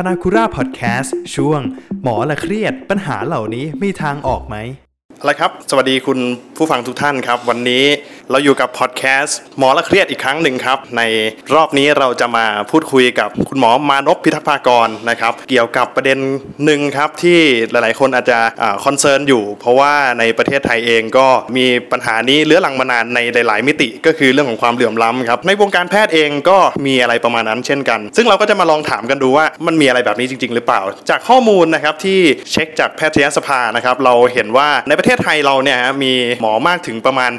พนาคุระพอดแคสต์ช่วง หมอละเครียดปัญหาเหล่านี้มีทางออกไหมอะไรครับ สวัสดีคุณผู้ฟังทุกท่านครับ วันนี้ เราอยู่กับพอดแคสต์หมอละเครียดอีกครั้งหนึ่งครับ ในรอบนี้เราจะมาพูดคุยกับคุณหมอมานพพิทักษ์ภากรนะครับ เกี่ยวกับประเด็นหนึ่งครับที่หลายๆ คนอาจจะ concern อยู่ เพราะว่าในประเทศไทยเองก็มีปัญหานี้เรื้อรังมานานในหลาย ๆ มิติ ก็คือเรื่องของความเหลื่อมล้ำครับในวงการแพทย์เองก็มีอะไรประมาณนั้นเช่นกัน ซึ่งเราก็จะมาลองถามกันดูว่ามันมีอะไรแบบนี้จริง ๆ หรือเปล่า จากข้อมูลนะครับที่เช็คจากแพทยสภานะครับเราเห็นว่าในประเทศไทยเราเนี่ยมีหมอมากถึงประมาณ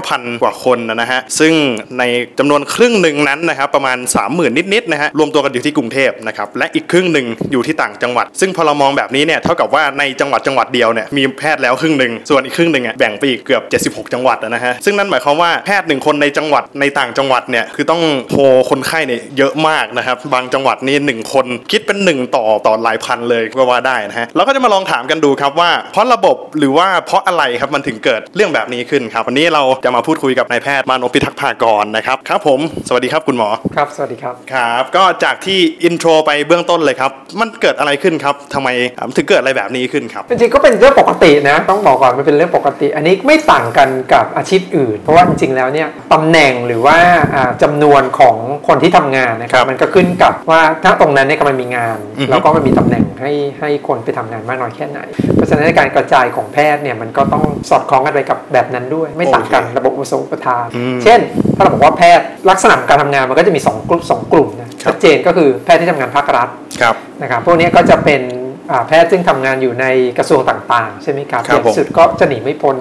9,000 กว่าคนนะฮะ ซึ่งในจำนวนครึ่งหนึ่งนั้นนะครับประมาณ 30,000 นิดๆนะฮะรวมตัวกันอยู่ที่กรุงเทพนะครับและอีกครึ่งหนึ่งอยู่ที่ต่างจังหวัด ซึ่งพอเรามองแบบนี้เนี่ยเท่ากับว่าในจังหวัดจังหวัดเดียวเนี่ยมีแพทย์แล้วครึ่งหนึ่งส่วนอีกครึ่งหนึ่งอะแบ่งไปอีกเกือบ 76 จังหวัดนะฮะซึ่งนั่นหมายความว่าแพทย์หนึ่งคนในจังหวัดในต่างจังหวัดเนี่ยคือต้องโทรคนไข้เนี่ยเยอะมากนะครับบางจังหวัดนี่หนึ่งคนคิด เป็นหนึ่งต่อต่อหลายพันเลยก็ว่าได้นะฮะเราก็จะมาลองถามกันดูครับว่า เพราะระบบหรือว่าเพราะอะไรครับมันถึงเกิดเรื่องแบบนี้ขึ้นครับ วันนี้เราจะมาพูดคุยกับนายแพทย์มานพพิทักษ์ภากรนะครับครับผม สวัสดีครับคุณหมอครับ สวัสดีครับครับ ก็จากที่อินโทรไปเบื้องต้นเลยครับมันเกิดอะไรขึ้นครับทำไมถึงเกิดอะไรแบบนี้ขึ้นครับจริงๆก็เป็นเรื่องปกตินะต้องบอกก่อนมันเป็นเรื่องปกติ อันนี้ไม่ต่างกันกับอาชีพอื่น เพราะว่าจริงๆแล้วเนี่ยตำแหน่งหรือว่าอ่าจำนวนของคนที่ทำงานนะคครัรับบมันก็ขึ้นกับว่าถ้าตรงนั้นเนี่ยมันมีงานอือฮึแล้วก็มันมีตำแหน่งให้ให้คนไปทำงานมากน้อยแค่ไหน เพราะฉะนั้นในการกระจายของแพทย์เนี่ยมันก็ต้องสอดคล้องกันไปกับแบบนั้นด้วย ไม่ต่างกันระบบอุปสงค์อุปทานอืมเช่น ถ้าเราบอกว่าแพทย์ลักษณะของการทำงานมันก็จะมีสองกลุ่มสองกลุ่มนะชัดเจนก็คือแพทย์ที่ทำงานภาครัฐครับนะครับพวกนี้ก็จะเป็นอ่าแพทย์ซึ่งทำงานอยู่ในกระทรวงต่างๆ ใช่ไหมครับครับอย่างสุดก็จะหนีไม่พ้น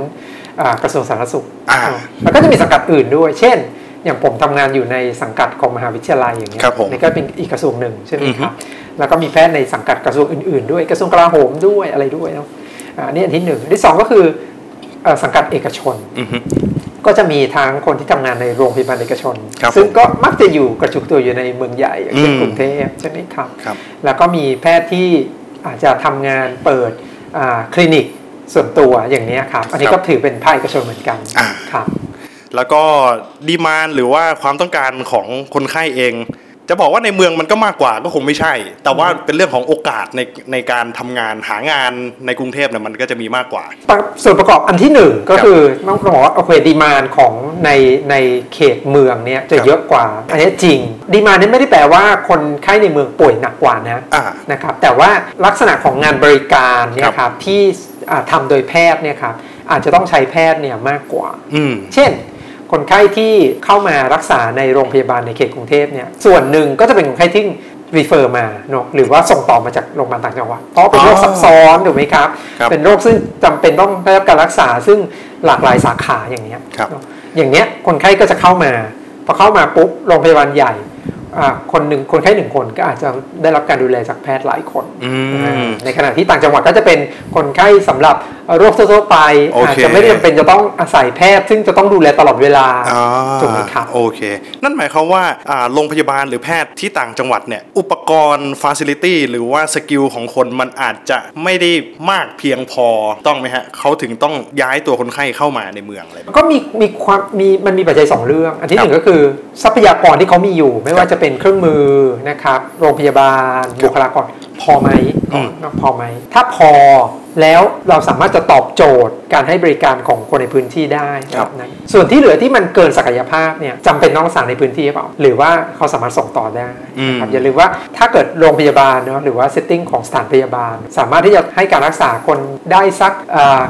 อ่ากระทรวงสาธารณสุขอ่าแล้วก็จะมีสังกัดอื่นด้วย เช่น อย่างผมทำงานอยู่ในสังกัดของมหาวิทยาลัยอย่างเงี้ยครับผมนี่ก็เป็นอีกกระทรวงหนึ่งใช่ไหมอือฮึครับแล้วก็มีแพทย์ในสังกัดกระทรวงอื่นๆ ด้วยกระทรวงกลาโหมด้วยอะไรด้วยเนาะอ่าอันนี่อันที่หนึ่งอันที่สองก็คือเอ่อสังกัดเอกชนอือฮึก็จะมีทั้งคนที่ทำงานในโรงพยาบาลเอกชนครับซึ่งผมก็มักจะอยู่กระจุกตัวอยู่ในเมืองใหญ่อย่างเช่นอืมกรุงเทพใช่ไหมครับครับแล้วก็มีแพทย์ที่อาจจะทำงานเปิดอ่าคลินิกส่วนตัวอย่างนี้ครับ อันนี้ครัก็บถือเป็นภาคเอกชนเหมือนกันอ่าครับ แล้วก็ดีมานหรือว่าความต้องการของคนไข้เอง จะบอกว่าในเมืองมันก็มากกว่าก็คงไม่ใช่ แต่ว่าเป็นเรื่องของโอกาสในในการทำงานหางานในกรุงเทพเนี่ยมันก็จะมีมากกว่า ส่วนประกอบอันที่หนึ่งก็คือต้องบอกว่าโอเคดี demand ของในในเขตเมืองเนี่ยจะครับเยอะกว่า อันนี้จริง demand นี่ไม่ได้แปลว่าคนไข้ในเมืองป่วยหนักกว่านะอ่านะครับแต่ว่าลักษณะของงานบริการเนี่ยครับครับที่อ่าทำโดยแพทย์เนี่ยครับอาจจะต้องใช้แพทย์เนี่ยมากกว่าอืมเช่น คนไข้ที่เข้ามารักษาในโรงพยาบาลในเขตกรุงเทพเนี่ยส่วนหนึ่งก็จะเป็นคนไข้ที่ refer มาเนอะหรือว่าส่งต่อมาจากโรงพยาบาลต่างจังหวัดเพราะเป็นโรคอ๋อซับซ้อนถูกไหมครับครับเป็นโรคซึ่งจำเป็นต้องได้รับการรักษาซึ่งหลากหลายสาขาอย่างเนี้ยครับเนอะอย่างเนี้ยคนไข้ก็จะเข้ามาพอเข้ามาปุ๊บโรงพยาบาลใหญ่อ่าคนหนึ่งคนไข้หนึ่งคนก็อาจจะได้รับการดูแลจากแพทย์หลายคนอืมในขณะที่ต่างจังหวัดก็จะเป็นคนไข้สำหรับ โรคทั่วๆไปโอเคอาจจะไม่ได้จำเป็นจะต้องอาศัยแพทย์ ซึ่งจะต้องดูแลตลอดเวลาอ่าถูกไหมครับโอเค นั่นหมายความว่าอ่าโรงพยาบาลหรือแพทย์ที่ต่างจังหวัดเนี่ยอุปกรณ์ฟ a ซิลิตี้หรือว่า skill ของคนมันอาจจะไม่ได้มากเพียงพอต้องไหมฮะเขาถึงต้องย้ายตัวคนไข้เข้ามาในเมืองอะไรแบบนี้ก็มีมีความมีมันมีปัจจัยสองเรื่อง อันที่ครับหนึ่งก็คือทรัพยากรที่เขามีอยู่ ไม่ครัว่าบจะเป็นเครื่องมือนะครับโรงพยาบาลครับบุคลากร พอไหมอืมพอไหม ถ้าพอแล้วเราสามารถจะตอบโจทย์การให้บริการของคนในพื้นที่ได้ครับแบบนั้นส่วนที่เหลือที่มันเกินศักยภาพเนี่ยจำเป็นต้องรักษาในพื้นที่หรือเปล่า หรือว่าเขาสามารถส่งต่อได้อืมนะครับอย่าลืมว่าถ้าเกิดโรงพยาบาลเนาะหรือว่าเซตติ้งของสถานพยาบาล สามารถที่จะให้การรักษาคนได้สักเอ่อ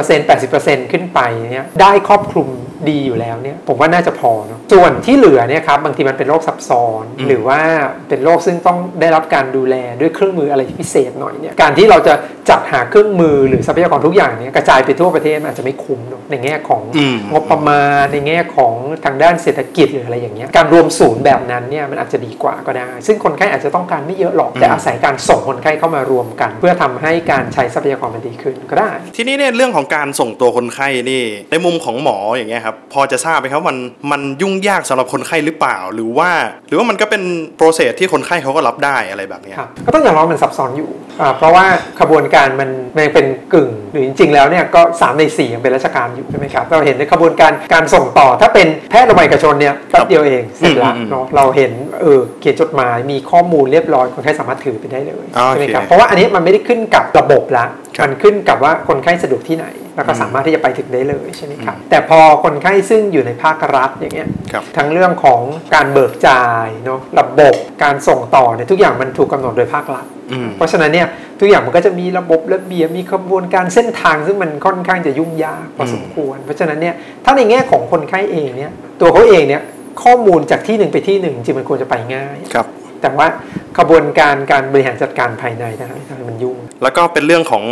90% 80%ขึ้นไปเนี่ยได้ครอบคลุม ดีอยู่แล้วเนี่ยผมว่าน่าจะพอเนาะส่วนที่เหลือเนี่ยครับบางทีมันเป็นโรคซับซ้อนอืมหรือว่าเป็นโรคซึ่งต้องได้รับการดูแลด้วยเครื่องมืออะไรที่พิเศษหน่อยเนี่ยการที่เราจะ จัดหาเครื่องมือหรือทรัพยากรทุกอย่างเนี่ยกระจายไปทั่วประเทศมันอาจจะไม่คุ้มเนอะในแง่ของอืมงบประมาณในแง่ของทางด้านเศรษฐกิจหรืออะไรอย่างเงี้ยการรวมศูนย์แบบนั้นเนี่ยมันอาจจะดีกว่าก็ได้ ซึ่งคนไข้อาจจะต้องการไม่เยอะหรอกแต่อาศัยการส่งคนไข้เข้ามารวมกัน เพื่อทำให้การใช้ทรัพยากรมันดีขึ้นก็ได้ ทีนี้เนี่ยเรื่องของการส่งตัวคนไข้นี่ในมุมของหมออย่างเงี้ยครับพอจะทราบไหมครับมันมันยุ่งยากสำหรับคนไข้หรือเปล่า หรือว่า หรือว่ามันก็เป็นโปรเซสที่คนไข้เขาก็รับได้อะไรแบบเนี้ยครับก็ต้องยอมรับว่ามันซับซ้อนอยู่อ่า เพราะว่าขบวนการมันมันยังเป็นกึ่ง หรือจริง ๆ แล้วเนี่ยก็ 3 ใน 4 ยังเป็นราชการอยู่ใช่ไหมครับ เราเห็นในขบวนการการส่งต่อ ถ้าเป็นแพทย์โรงพยาบาลเอกชนเนี่ยแป๊บเดียวเองเสร็จละอืมอืมเนาะเราเห็นเออเขียนจดหมายมีข้อมูลเรียบร้อยคนไข้สามารถถือไปได้เลยอ๋อใช่ไหมครับโอเคเพราะว่าอันนี้มันไม่ได้ขึ้นกับระบบละครับ มันขึ้นกับว่าคนไข้สะดวกที่ไหน แล้วก็สามารถที่จะไปถึงได้เลยใช่ไหมครับแต่พอคนไข้ซึ่งอยู่ในภาครัฐอย่างเงี้ยครับทั้งเรื่องของการเบิกจ่ายเนาะระบบการส่งต่อเนี่ยทุกอย่างมันถูกกำหนดโดยภาครัฐอืมเพราะฉะนั้นเนี่ยทุกอย่างมันก็จะมีระบบระเบียบมีขบวนการเส้นทางซึ่งมันค่อนข้างจะยุ่งยากพอสมควร เพราะฉะนั้นเนี่ยถ้าในแง่ของคนไข้เองเนี่ยตัวเขาเองเนี่ยข้อมูลจากที่หนึ่งไปที่หนึ่งจริงๆมันควรจะไปง่ายครับ แต่ว่าขบวนการการบริหารจัดการภายในนะฮะทำให้มันยุ่ง แล้วก็เป็นเรื่องของ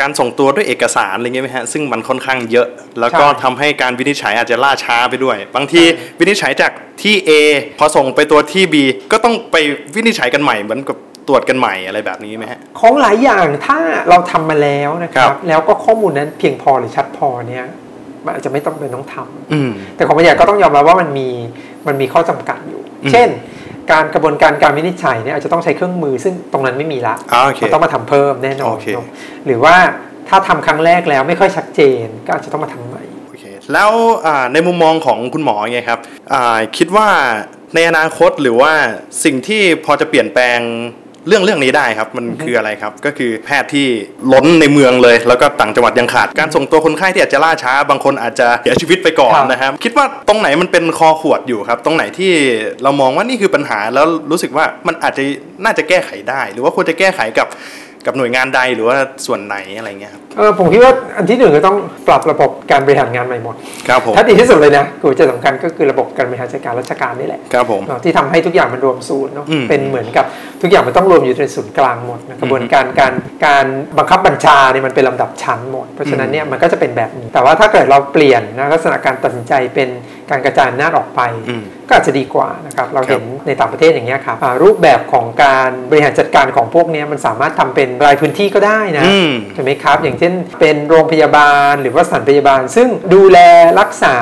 การส่งตัวด้วยเอกสารอะไรเงี้ยไหมฮะซึ่งมันค่อนข้างเยอะ แล้วก็ใช่ทำให้การวินิจฉัยอาจจะล่าช้าไปด้วย บางทีใช่วินิจฉัยจากที่ A พอส่งไปตัวที่ B ก็ต้องไปวินิจฉัยกันใหม่เหมือนกับตรวจกันใหม่อะไรแบบนี้ไหมฮะของหลายอย่างถ้าเราทำมาแล้วนะคครัรับบแล้วก็ข้อมูลนั้นเพียงพอหรือชัดพอเนี่ยมันอาจจะไม่ต้องเป็นต้องทำอืมแต่ของบางอย่างก็ต้องยอมรับว่ามันมีมันมีข้อจำกัดอยู่อืมเช่น การกระบวนการการวินิจฉัยเนี่ยอาจจะต้องใช้เครื่องมือซึ่งตรงนั้นไม่มีละอ่าโอเคมันต้องมาทำเพิ่มแน่นอนโอเคเนอะหรือว่าถ้าทำครั้งแรกแล้วไม่ค่อยชัดเจน ก็อาจจะต้องมาทำใหม่โอเคแล้วอ่าในมุมมองของคุณหมอไงครับอ่าคิดว่าในอนาคตหรือว่าสิ่งที่พอจะเปลี่ยนแปลง เรื่องเรื่องนี้ได้ครับ มันคืออะไรครับ ก็คือแพทย์ที่ล้นในเมืองเลย แล้วก็ต่างจังหวัดยังขาด การส่งตัวคนไข้ที่อาจจะล่าช้า บางคนอาจจะเสียชีวิตไปก่อนครับนะครับ คิดว่าตรงไหนมันเป็นคอขวดอยู่ครับ ตรงไหนที่เรามองว่านี่คือปัญหาแล้วรู้สึกว่ามันอาจจะน่าจะแก้ไขได้ หรือว่าควรจะแก้ไขกับ กับหน่วยงานใดหรือว่าส่วนไหนอะไรเงี้ยครับเออผมคิดว่าอันที่หนึ่งก็ต้องปรับระบบการบริหารงานใหม่หมดครับผมถ้าดีที่สุดเลยนะกูจะสำคัญก็คือระบบการบริหารจัดการราชการนี่แหละครับผมเนาะที่ทำให้ทุกอย่างมันรวมศูนย์เนาะอืมเป็นเหมือนกับทุกอย่างมันต้องรวมอยู่ในศูนย์กลางหมดนะกระบวนการการการบังคับบัญชาเนี่ยมันเป็นลำดับชั้นหมด เพราะฉะนั้นเนี่ยมันก็จะเป็นแบบนี้แต่ว่าถ้าเกิดเราเปลี่ยนนะลักษณะการตัดสินใจเป็น การกระจายอำนาจออกไปอืมก็อาจจะดีกว่านะครับเราครับเห็นในต่างประเทศอย่างเงี้ยครับอ่ารูปแบบของการบริหารจัดการของพวกเนี้ยมันสามารถทำเป็นรายพื้นที่ก็ได้นะอืมใช่ไหมครับ อย่างเช่นเป็นโรงพยาบาลหรือว่าสถานพยาบาล ซึ่งดูแลรักษา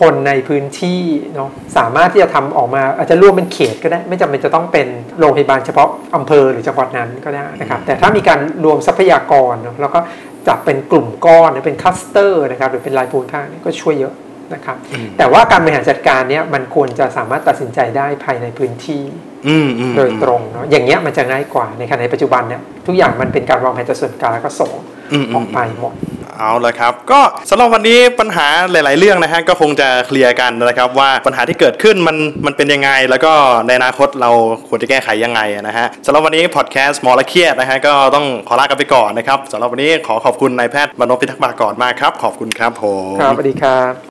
คนในพื้นที่เนาะสามารถที่จะทำออกมาอาจจะรวมเป็นเขตก็ได้ ไม่จำเป็นจะต้องเป็นโรงพยาบาลเฉพาะอำเภอหรือจังหวัดนั้นก็ได้นะครับแต่ถ้ามีการรวมทรัพยากรเนาะแล้วก็จับเป็นกลุ่มก้อนหรือเป็นคลัสเตอร์นะครับหรือเป็นรายภูมิภาคเนี่ยก็ช่วยเยอะ นะครับ แต่ว่าการบริหารจัดการเนี่ยมันควรจะสามารถตัดสินใจได้ภายในพื้นที่อืมอืมโดยตรงเนาะอย่างเงี้ยมันจะง่ายกว่าในขณะในปัจจุบันเนี่ยทุกอย่างมันเป็นการวางแผนจากส่วนกลางแล้วก็ส่งอืมอืมออกไปหมดเอาละครับ ก็สำหรับวันนี้ปัญหาหลาย ๆ เรื่องนะฮะก็คงจะเคลียร์กันนะครับ ว่าปัญหาที่เกิดขึ้นมันมันเป็นยังไง แล้วก็ในอนาคตเราควรจะแก้ไขยังไงนะฮะสำหรับวันนี้พอดแคสต์หมอละเครียดนะฮะก็ต้องขอลากันไปก่อนนะครับสำหรับวันนี้ขอขอบคุณนายแพทย์มโนพิทักษ์บากรมากครับ ขอบคุณครับผมครับสวัสดีครับ